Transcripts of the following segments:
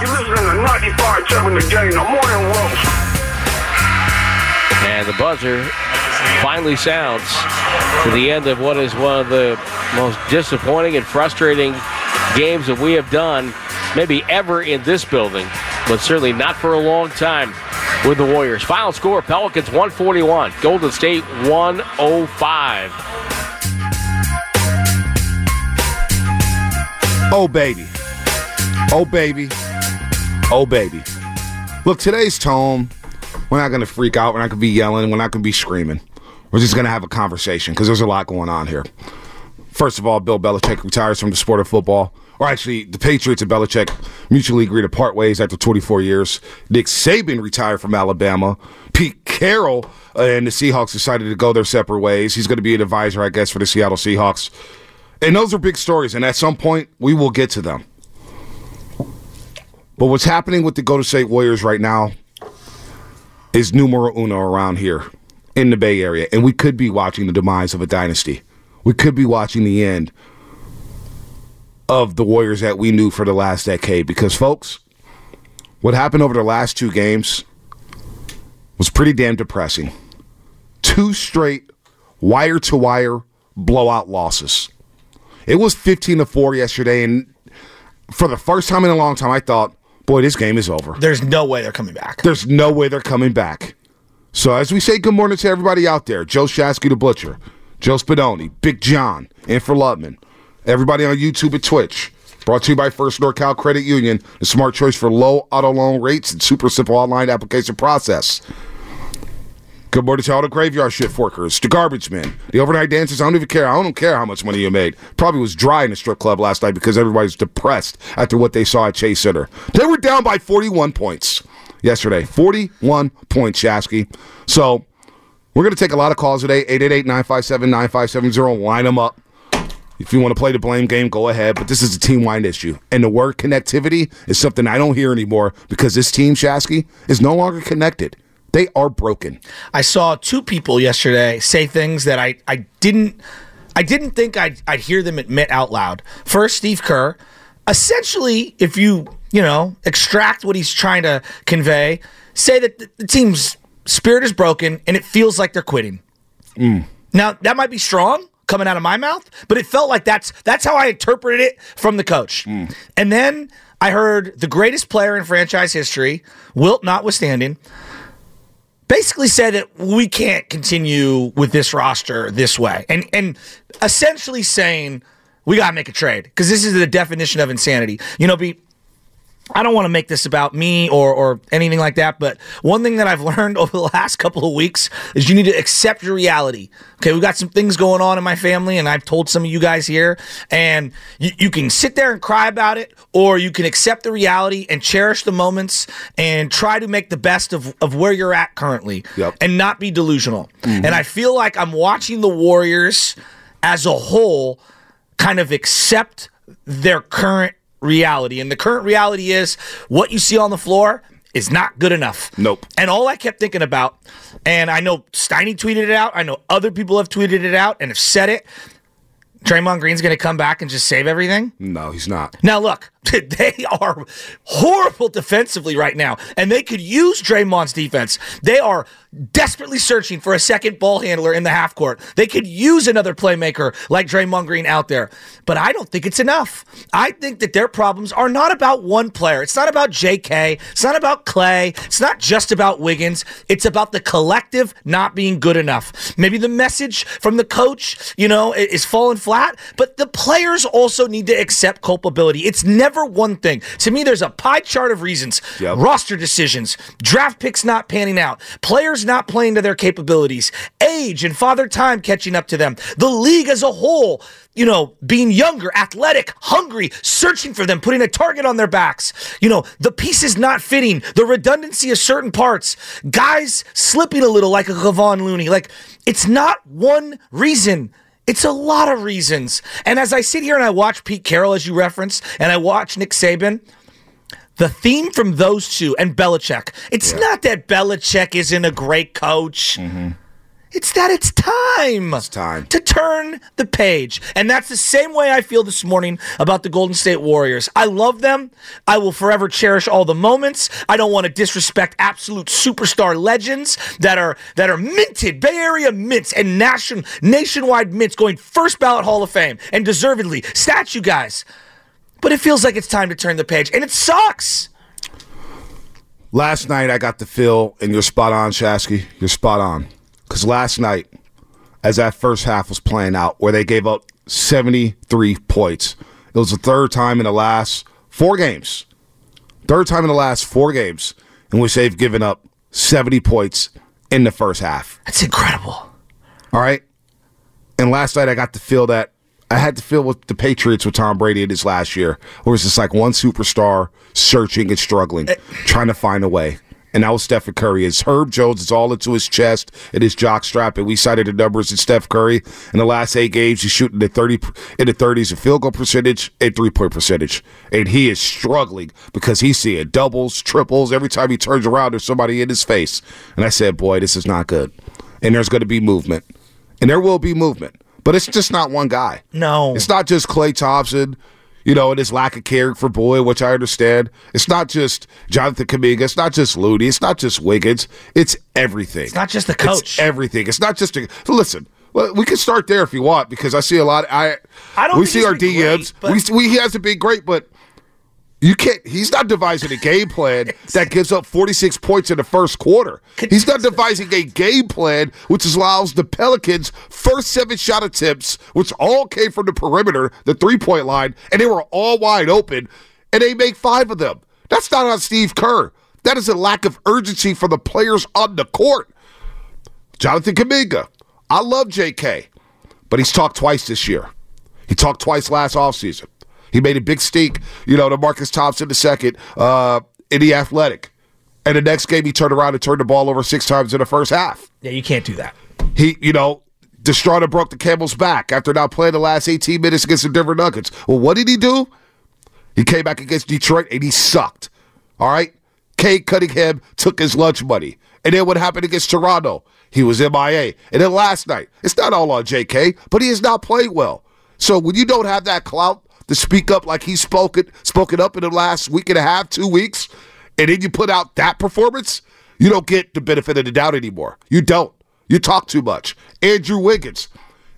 You listening to 95 Chevron the game, the morning roast. And the buzzer finally sounds to the end of what is one of the most disappointing and frustrating games that we have done, maybe ever in this building, but certainly not for a long time with the Warriors. Final score Pelicans 141, Golden State 105. Oh, baby. Oh, baby. Oh, baby. Look, today's tone, we're not going to freak out. We're not going to be yelling. We're not going to be screaming. We're just going to have a conversation because there's a lot going on here. First of all, Bill Belichick retires from the sport of football. Or actually, the Patriots and Belichick mutually agreed to part ways after 24 years. Nick Saban retired from Alabama. Pete Carroll and the Seahawks decided to go their separate ways. He's going to be an advisor, I guess, for the Seattle Seahawks. And those are big stories, and at some point, we will get to them. But what's happening with the Golden State Warriors right now is numero uno around here in the Bay Area, and we could be watching the demise of a dynasty. We could be watching the end of the Warriors that we knew for the last decade. Because, folks, what happened over the last two games was pretty damn depressing. Two straight wire to wire blowout losses. It was 15 to 4 yesterday, and for the first time in a long time, I thought, boy, this game is over. There's no way they're coming back. There's no way they're coming back. So as we say good morning to everybody out there, Joe Shasky the Butcher, Joe Spadoni, Big John, and for Lutman, everybody on YouTube and Twitch. Brought to you by First NorCal Credit Union, the smart choice for low auto loan rates and super simple online application process. Good morning to all the graveyard shift workers, the garbage men, the overnight dancers. I don't even care. I don't care how much money you made. Probably was dry in the strip club last night because everybody's depressed after what they saw at Chase Center. They were down by 41 points yesterday. 41 points, Shasky. So we're going to take a lot of calls today. 888-957-9570. Line them up. If you want to play the blame game, go ahead. But this is a team-wide issue. And the word connectivity is something I don't hear anymore because this team, Shasky, is no longer connected. They are broken. I saw two people yesterday say things that I, I didn't I didn't think I'd, I'd hear them admit out loud. First, Steve Kerr. Essentially, if you you know extract what he's trying to convey, say that the, the team's spirit is broken and it feels like they're quitting. Mm. Now that might be strong coming out of my mouth, but it felt like that's that's how I interpreted it from the coach. Mm. And then I heard the greatest player in franchise history, Wilt notwithstanding, basically said that we can't continue with this roster this way. And and essentially saying we got to make a trade because this is the definition of insanity. You know, be I don't want to make this about me or or anything like that, but one thing that I've learned over the last couple of weeks is you need to accept your reality. Okay, we've got some things going on in my family, and I've told some of you guys here, and you, you can sit there and cry about it, or you can accept the reality and cherish the moments and try to make the best of, of where you're at currently Yep. and not be delusional. Mm-hmm. And I feel like I'm watching the Warriors as a whole kind of accept their current reality. And the current reality is what you see on the floor is not good enough. Nope. And all I kept thinking about, and I know Steiny tweeted it out, I know other people have tweeted it out and have said it. Draymond Green's going to come back and just save everything. No, he's not. Now, look, they are horrible defensively right now, and they could use Draymond's defense. They are desperately searching for a second ball handler in the half court. They could use another playmaker like Draymond Green out there, but I don't think it's enough. I think that their problems are not about one player. It's not about JK. It's not about Klay. It's not just about Wiggins. It's about the collective not being good enough. Maybe the message from the coach, you know, is falling flat, but the players also need to accept culpability. It's never one thing. To me, there's a pie chart of reasons Yep. roster decisions, draft picks not panning out, players not playing to their capabilities, age and father time catching up to them, the league as a whole, you know, being younger, athletic, hungry, searching for them, putting a target on their backs, you know, the pieces not fitting, the redundancy of certain parts, guys slipping a little like a Kevon Looney. Like, it's not one reason. It's a lot of reasons. And as I sit here and I watch Pete Carroll, as you referenced, and I watch Nick Saban, the theme from those two and Belichick, it's not that Belichick isn't a great coach. Mm-hmm. It's that it's time. It's time. to turn the page. And that's the same way I feel this morning about the Golden State Warriors. I love them. I will forever cherish all the moments. I don't want to disrespect absolute superstar legends that are that are minted, Bay Area mints and nation nationwide mints going first ballot Hall of Fame and deservedly. Statue guys. But it feels like it's time to turn the page. And it sucks. Last night I got the feel, and you're spot on, Shasky. You're spot on. Because last night, as that first half was playing out, where they gave up 73 points, it was the third time in the last four games, third time in the last four games in which they've given up 70 points in the first half. That's incredible. All right. And last night I got to feel that I had to feel with the Patriots with Tom Brady in his last year, where it's just like one superstar searching and struggling, eh. trying to find a way. And that was Stephen Curry. It's Herb Jones. It's all into his chest and his jock strap. And we cited the numbers in Steph Curry in the last eight games. He's shooting the thirty in the thirties in field goal percentage and three point percentage. And he is struggling because he's seeing doubles, triples. Every time he turns around, there's somebody in his face. And I said, boy, this is not good. And there's going to be movement. And there will be movement. But it's just not one guy. No. It's not just Klay Thompson, you know, and his lack of care for Boy, which I understand. It's not just Jonathan Kuminga. It's not just Looney. It's not just Wiggins. It's everything. It's not just the coach. It's everything. It's not just a. Listen, well, we can start there if you want because I see a lot. I I don't we see our been great, DMs. but- we, we he hasn't been great, but you can't. He's not devising a game plan that gives up 46 points in the first quarter. He's not devising a game plan which allows the Pelicans first seven shot attempts, which all came from the perimeter, the three point line, and they were all wide open, and they make five of them. That's not on Steve Kerr. That is a lack of urgency for the players on the court. Jonathan Kuminga. I love JK, but he's talked twice this year. He talked twice last offseason. He made a big stink, you know, to Marcus Thompson the second uh, in the athletic. And the next game, he turned around and turned the ball over six times in the first half. Yeah, you can't do that. He, you know, Destrada broke the camel's back after not playing the last 18 minutes against the Denver Nuggets. Well, what did he do? He came back against Detroit and he sucked. All right? Cade Cunningham took his lunch money. And then what happened against Toronto? He was MIA. And then last night, it's not all on JK, but he has not played well. So when you don't have that clout to speak up like he's spoken spoken up in the last week and a half, two weeks, and then you put out that performance, you don't get the benefit of the doubt anymore. You don't. You talk too much. Andrew Wiggins.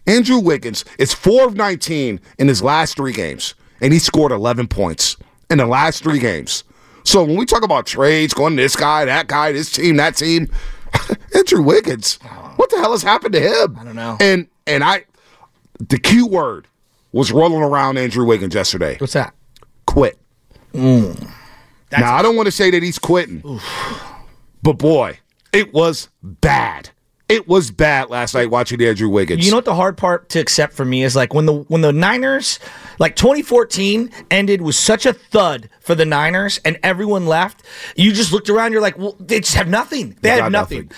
Andrew Wiggins is 4 of 19 in his last three games, and he scored 11 points in the last three games. So when we talk about trades, going this guy, that guy, this team, that team, Andrew Wiggins, what the hell has happened to him? I don't know. And and I, the key word was rolling around Andrew Wiggins yesterday. What's that? Quit. That's- now I don't want to say that he's quitting, but boy, it was bad. It was bad last night watching the Andrew Wiggins. You know what the hard part to accept for me is like when the when the Niners like 2014 ended with such a thud for the Niners and everyone left. You just looked around. You're like, well, they just have nothing. They, have got nothing.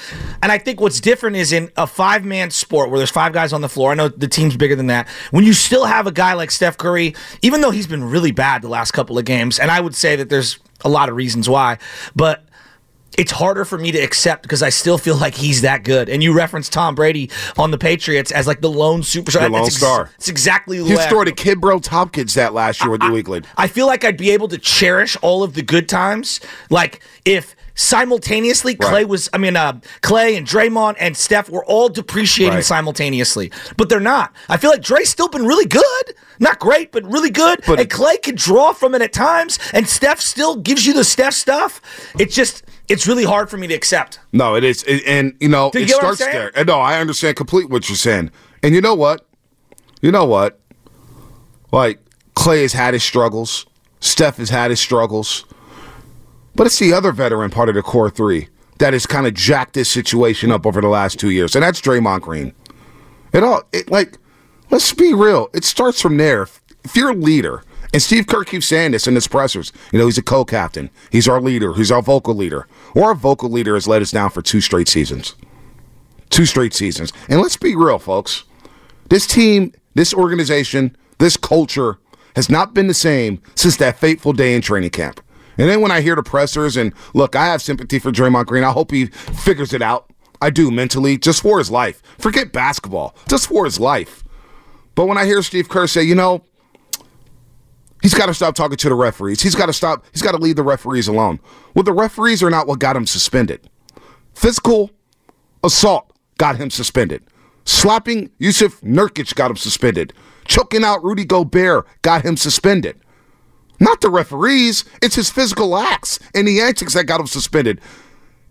And I think what's different is in a five man sport where there's five guys on the floor. I know the team's bigger than that. When you still have a guy like Steph Curry, even though he's been really bad the last couple of games, and I would say that there's a lot of reasons why, but it's harder for me to accept because I still feel like he's that good. And you referenced Tom Brady on the Patriots as like the lone superstar. The lone That's star. It's exactly the I scored to. Kid Bro Tompkins that last year with New England. I feel like I'd be able to cherish all of the good times. Like if simultaneously Klay was, I mean, uh, Klay and Draymond and Steph were all depreciating Right. simultaneously, but they're not. I feel like Dre's still been really good, not great, but really good. But- and Klay can draw from it at times, and Steph still gives you the Steph stuff. It's just, it's really hard for me to accept. No, it is, it- and you know you it starts there. And no, I understand completely what you're saying. And you know what? You know what? Like Klay has had his struggles. Steph has had his struggles. But it's the other veteran part of the core three that has kind of jacked this situation up over the last two years, and that's Draymond Green. It all it like let's be real. It starts from there. If you're a leader, and Steve Kerr keeps saying this in his pressers, you know, he's a co-captain. He's our leader. He's our vocal leader. Or our vocal leader has let us down for two straight seasons. Two straight seasons. And let's be real, folks. This team, this organization, this culture has not been the same since that fateful day in training camp. And then when I hear the pressers, and look, I have sympathy for Draymond Green. I hope he figures it out. I do mentally, just for his life. Forget basketball, just for his life. But when I hear Steve Kerr say, you know, he's got to stop talking to the referees. He's got to stop. He's got to leave the referees alone. Well, the referees are not what got him suspended. Physical assault got him suspended. Slapping Jusuf Nurkic got him suspended. Choking out Rudy Gobert got him suspended. Not the referees. It's his physical acts and the antics that got him suspended.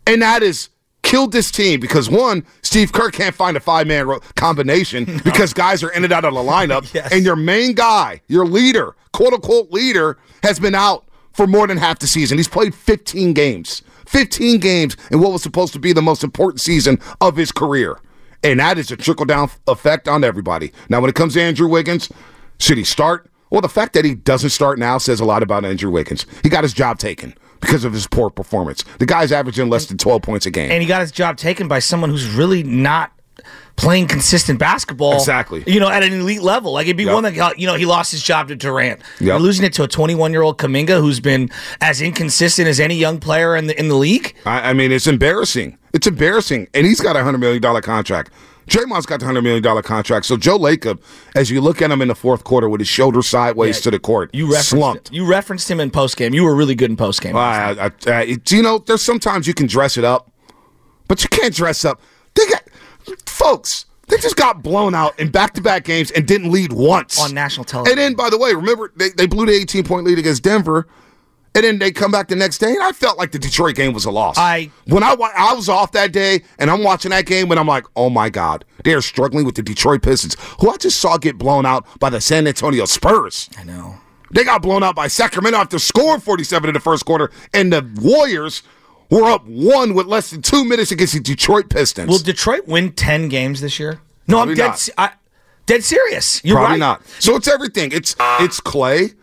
And that has killed this team because one, Steve Kerr can't find a five man ro- combination because guys are in and out of the lineup. Yes. And your main guy, your leader, quote unquote leader, has been out for more than half the season. He's played 15 games. 15 games in what was supposed to be the most important season of his career. And that is a trickle down effect on everybody. Now, when it comes to Andrew Wiggins, should he start? Well, the fact that he doesn't start now says a lot about Andrew Wiggins. He got his job taken because of his poor performance. The guy's averaging less than 12 points a game. and he got his job taken by someone who's really not playing consistent basketball. Exactly. You know, at an elite level. Like it'd be Yep. one that got, you know, he lost his job to Durant. You're losing it to a 21 year old Kuminga who's been as inconsistent as any young player in the in the league. I, I mean, it's embarrassing. It's embarrassing. And he's got a $100 million contract. Draymond's got the $100 million contract. So Joe Lacob, as you look at him in the fourth quarter with his shoulder sideways to the court, You referenced slumped. you referenced him in post game. You were really good in post game. I, I, I, it- you know, there's sometimes you can dress it up, but you can't dress up. They got, folks, they just got blown out in back to back games and didn't lead once On national television. And then, by the way, remember they, they blew the 18 point lead against Denver. And then they come back the next day, and I felt like the Detroit game was a loss. I- when I wa- I was off that day, and I'm watching that game, and I'm like, oh my god, they are struggling with the Detroit Pistons, who I just saw get blown out by the San Antonio Spurs. I know. They got blown out by Sacramento after scoring 47 in the first quarter, and the Warriors were up one with less than two minutes against the Detroit Pistons. Will Detroit win 10 games this year? No, Probably I'm dead se- I, dead serious. You're Probably right. not. So it's everything. It's it's Klay,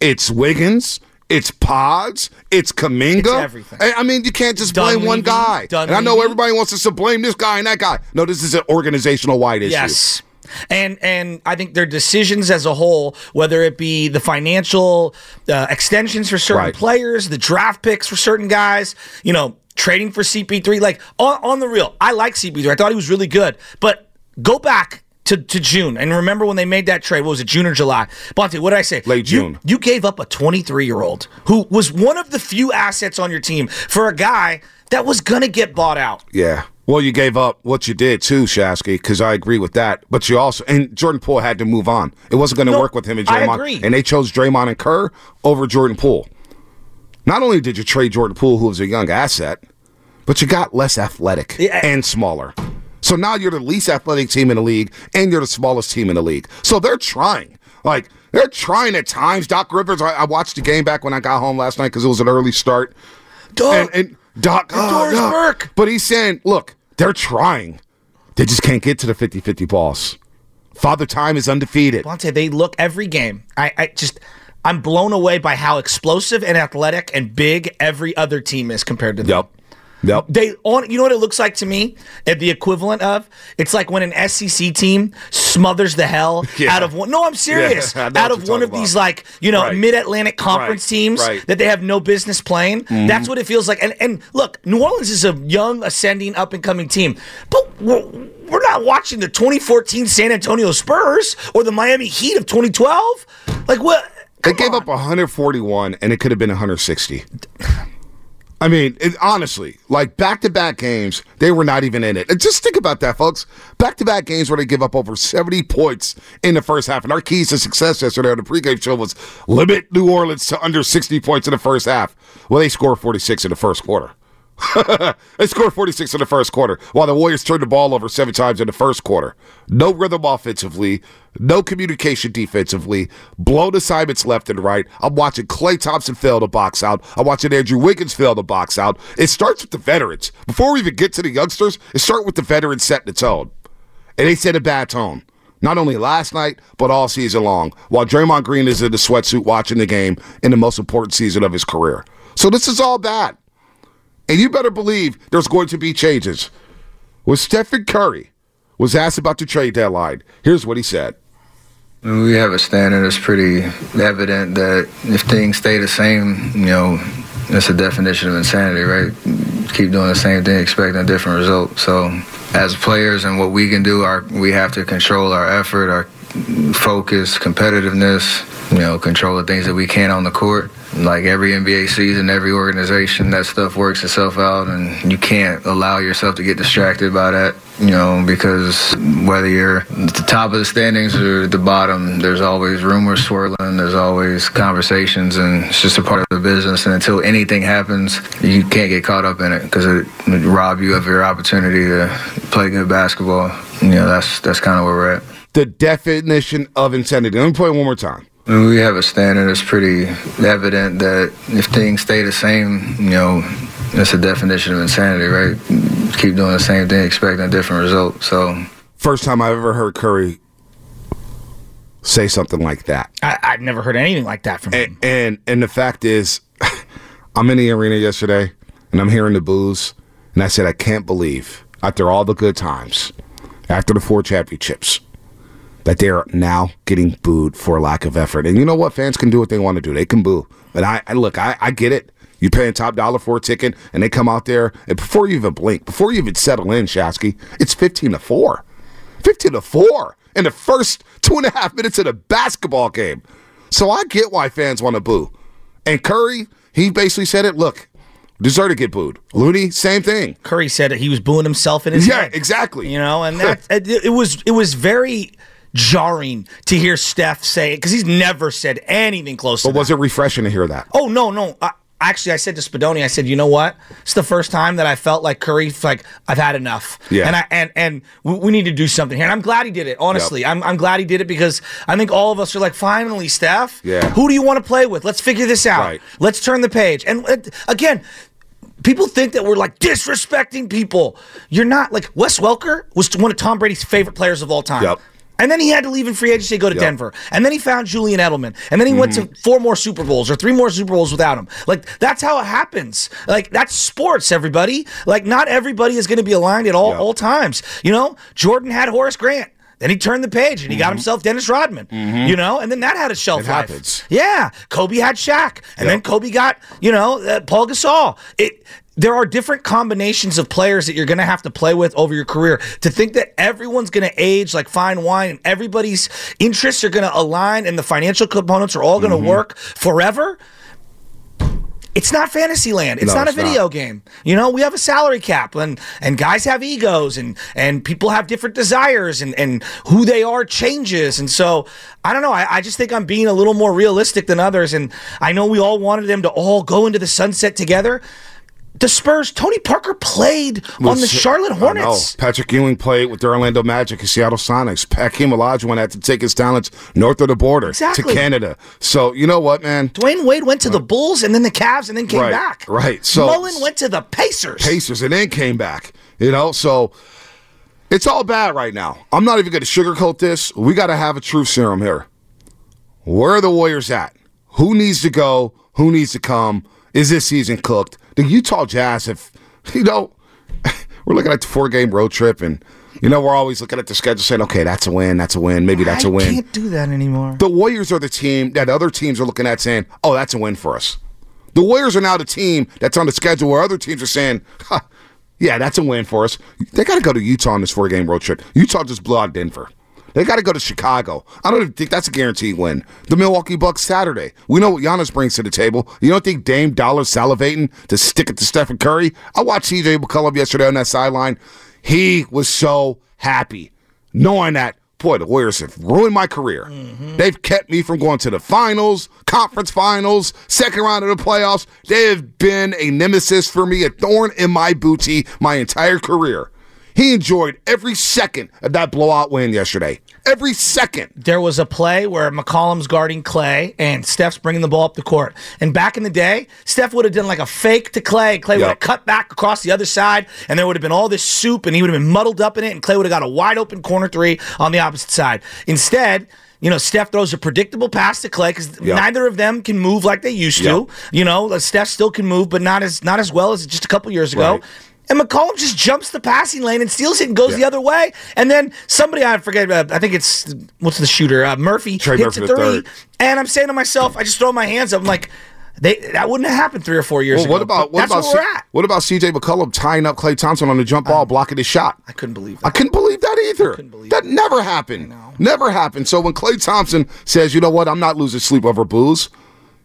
it's Wiggins, it's Pods, it's Kuminga. It's everything. I, I mean, you can't just blame one Dunleavy, guy. And I know everybody wants us to blame this guy and that guy. No, this is an organizational wide issue. Yes. And and I think their decisions as a whole, whether it be the financial uh, extensions for certain Right. players, the draft picks for certain guys, you know, trading for CP3, like on, on the real, I like CP3. I thought he was really good, but go back. To, to June and remember when they made that trade? What was it, June or July? Bonta, what did I say? Late June. You, gave up a 23 year old who was one of the few assets on your team for a guy that was gonna get bought out. Yeah. Well, you gave up what you did too, Shasky, because I agree with that. But you also and Jordan Poole had to move on. It wasn't going to No, work with him and I Draymond, agree. and they chose Draymond and Kerr over Jordan Poole. Not only did you trade Jordan Poole, who was a young asset, but you got less athletic Yeah. and smaller. So now you're the least athletic team in the league, and you're the smallest team in the league. So they're trying. Like they're trying at times. Doc Rivers. I, I watched the game back when I got home last night because it was an early start. Dog, And, and Doc, oh, Doris. Burke. But he's saying, look, they're trying. They just can't get to the 50 50 balls. Father Time is undefeated. Bonta, they look every game. I, I just, I'm blown away by how explosive and athletic and big every other team is compared to them. Yep. Yep. They on, you know what it looks like to me? At the equivalent of, it's like when an SEC team smothers the hell Yeah. out of one. No, I'm serious. Yeah, out of one of talking these like you know Right. mid-Atlantic conference Right. teams Right. Mm-hmm. that they have no business playing. That's what it feels like. And and look, New Orleans is a young, ascending, up and coming team, but we're, we're not watching the 2014 San Antonio Spurs or the Miami Heat of 2012. Like what? They gave on. up 141, and it could have been 160. I mean, it, honestly, like back to back games, they were not even in it. And just think about that, folks. Back to back games where they give up over 70 points in the first half. And our keys to success yesterday on the pregame show was limit New Orleans to under 60 points in the first half. Well, they scored 46 in the first quarter. they scored 46 in the first quarter, while the Warriors turned the ball over seven times in the first quarter. No rhythm offensively, no communication defensively, blown assignments left and right. I'm watching Klay Thompson fail to box out. I'm watching Andrew Wiggins fail to box out. It starts with the veterans. Before we even get to the youngsters, it starts with the veterans setting the tone. And they set a bad tone. Not only last night, but all season long, while Draymond Green is in the sweatsuit watching the game in the most important season of his career. So this is all bad. And you better believe there's going to be changes. When Stephen Curry was asked about the trade deadline, here's what he said. We have a standard. It's pretty evident that if things stay the same, you know, it's a definition of insanity, right? keep doing the same thing, expecting a different result. So, as players and what we can do, our we have to control our effort, our focus, competitiveness. You know, control the things that we can on the court. Like every NBA season, every organization, that stuff works itself out, and you can't allow yourself to get distracted by that. You know, because whether you're at the top of the standings or the bottom, there's always rumors swirling. There's always conversations, and it's just a part of the business. And until anything happens, you can't get caught up in it because it would rob you of your opportunity to play good basketball. You know, that's that's kind of where we're at. The definition of insanity. Let me play it one more time. We have a standard. It's pretty evident that if things stay the same, you know, that's a definition of insanity, right? Keep doing the same thing, expecting a different result. So, First time I've ever heard Curry say something like that. I, I've never heard anything like that from him. And and, and the fact is, I'm in the arena yesterday and I'm hearing the boos, and I said I can't believe after all the good times, after the four championships, that they're now getting booed for lack of effort. And you know what? Fans can do what they want to do. They can boo. But I, I look, I, I get it. You're paying top dollar for a ticket, and they come out there, and before you even blink, before you even settle in, Shasky, it's 15 to 4. 15 to 4 in the first two and a half minutes of the basketball game. So I get why fans want to boo. And Curry, he basically said it look, deserve to get booed. Looney, same thing. Curry said that he was booing himself in his Yeah, head. exactly. You know, and that it, it was it was very jarring to hear Steph say it because he's never said anything close to But that. was it refreshing to hear that? Oh no, no. I, actually, I said to Spadoni, I said, you know what? It's the first time that I felt like Curry, like I've had enough. Yeah. And I and and we, need to do something here. And I'm glad he did it. Honestly, I'm I'm glad he did it because I think all of us are like, finally, Steph. Yeah. Who do you want to play with? Let's figure this out. Right. Let's turn the page. And uh, again. People think that we're like disrespecting people. You're not. Like Wes Welker was one of Tom Brady's favorite players of all time. Yep. And then he had to leave in free agency to go to Yep. Mm-hmm. Denver. And then he found Julian Edelman. And then he went to four more Super Bowls or three more Super Bowls without him. Like, that's how it happens. Like, that's sports, everybody. Like, not everybody is going to be aligned at all, Yep. all times. You know, Jordan had Horace Grant. Then he turned the page and he got himself Dennis Rodman. You know, and then that had a shelf Mm-hmm. It life. happens. Yeah, Kobe had Shaq, and Yep. then Kobe got you know uh, Pau Gasol. It there are different combinations of players that you're going to have to play with over your career. To think that everyone's going to age like fine wine, and everybody's interests are going to align, and the financial components are all going to Mm-hmm. work forever. It's not fantasy land. It's No, not a it's not. video game. You know, we have a salary cap and and guys have egos and and people have different desires and and who they are changes. And so I don't know. I, I just think I'm being a little more realistic than others. And I know we all wanted them to all go into the sunset together. The Spurs, Tony Parker played on the Charlotte Hornets. Patrick Ewing played with the Orlando Magic and Seattle Sonics. Hakeem Olajuwon had to take his talents north of the border Exactly. to Canada. So you know what, man? Dwyane Wade went to the uh, Bulls and then the Cavs and then came Right, back. right. So- Mullin went to the Pacers. Pacers and then came back. You know, so it's all bad right now. I'm not even going to sugarcoat this. We got to have a truth serum here. Where are the Warriors at? Who needs to go? Who needs to come? Is this season cooked? The Utah Jazz have, you know, we're looking at the four game road trip, and you know we're always looking at the schedule, saying, okay, that's a win, that's a win, maybe that's I a win. I can't do that anymore. The Warriors are the team that other teams are looking at saying, oh, that's a win for us. The Warriors are now the team that's on the schedule where other teams are saying, yeah, that's a win for us. They got to go to Utah on this four game road trip. Utah just blew out Denver. They got to go to Chicago. I don't even think that's a guaranteed win. The Milwaukee Bucks Saturday. We know what Giannis brings to the table. You don't think Dame Dollar salivating to stick it to Stephen Curry? I watched CJ McCollum yesterday on that sideline. He was so happy knowing that boy, the Warriors have ruined my career. Mm-hmm. They've kept me from going to the finals, conference finals, second round of the playoffs. They have been a nemesis for me, a thorn in my booty my entire career. He enjoyed every second of that blowout win yesterday. Every second. there was a play where McCollum's guarding Klay and Steph's bringing the ball up the court. And back in the day, Steph would have done like a fake to Klay. Klay would have cut back across the other side, and there would have been all this soup, and he would have been muddled up in it, and Klay would have got a wide open corner three on the opposite side. Instead, you know, Steph throws a predictable pass to Klay because Yep. neither of them can move like they used Yep. to. You know, Steph still can move, but not as not as well as just a couple years ago. Right. And McCollum just jumps the passing lane and steals it and goes Yeah. the other way. And then somebody, I forget, uh, I think it's, what's the shooter? Uh, Murphy Trey hits Murphy a three. And I'm saying to myself, I just throw my hands up. I'm like, They that wouldn't have happened three or four years Well, ago. what about what That's about where we're at? what about CJ McCollum tying up Klay Thompson on the jump ball, blocking his shot? I couldn't believe I that. couldn't believe that either. couldn't believe that never happened. Never happened. So when Klay Thompson says, "You know what? I'm not losing sleep over booze,"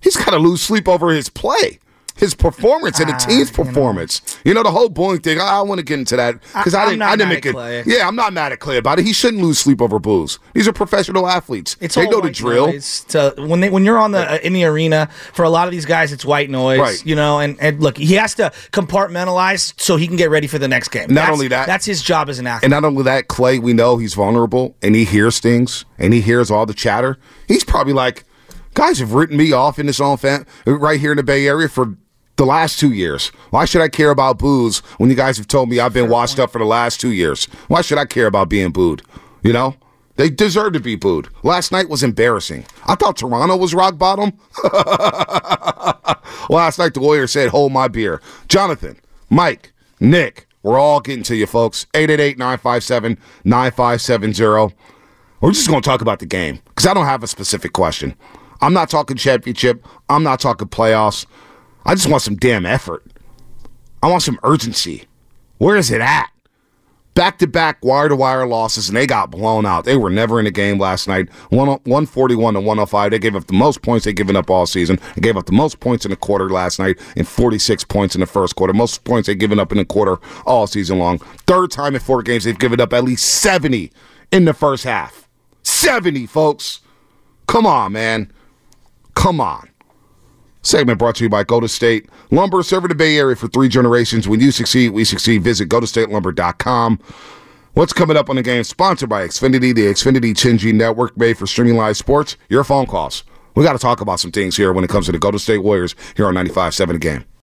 he's got to lose sleep over his play. His performance and the Ah, team's you know. performance. You know, the whole booing thing. I, I want to get into that because I, I- I'm didn't. I didn't mad make at it. Klay. Yeah, I'm not mad at Klay about it. He shouldn't lose sleep over booze. These are professional athletes. It's they know the drill. noise to, when they when you're on the uh, in the arena for a lot of these guys, it's white noise. Right. You know, and, and look, he has to compartmentalize so he can get ready for the next game. Not That's- only that- that's his job as an athlete. And not only that, Klay, we know he's vulnerable and he hears things and he hears all the chatter. He's probably like, guys have written me off in this own fan right here in the Bay Area for the last two years. Why should I care about booze when you guys have told me I've been washed up for the last two years? Why should I care about being booed? You know? They deserve to be booed. Last night was embarrassing. I thought Toronto was rock bottom. Last night, the Warriors said, Hold my beer. Jonathan, Mike, Nick, we're all getting to you, folks. 888 957 9570. We're just going to talk about the game because I don't have a specific question. I'm not talking championship. I'm not talking playoffs. I just want some damn effort. I want some urgency. Where is it at? Back to back wire to wire losses, and they got blown out. They were never in the game last night. One, 141 to 105. They gave up the most points they've given up all season. They gave up the most points in the quarter last night and 46 points in the first quarter. Most points they've given up in the quarter all season long. Third time in four games they've given up at least 70 in the first half. 70, folks. Come on, man. Come on. Segment brought to you by Golden State Lumber, serving the Bay Area for three generations. When you succeed, we succeed. Visit GoldenStateLumber.com. What's coming up on the game? Sponsored by Xfinity, the Xfinity 10G network made for streaming live sports. Your phone calls. We got to talk about some things here when it comes to the Golden State Warriors here on 95.7 The Game.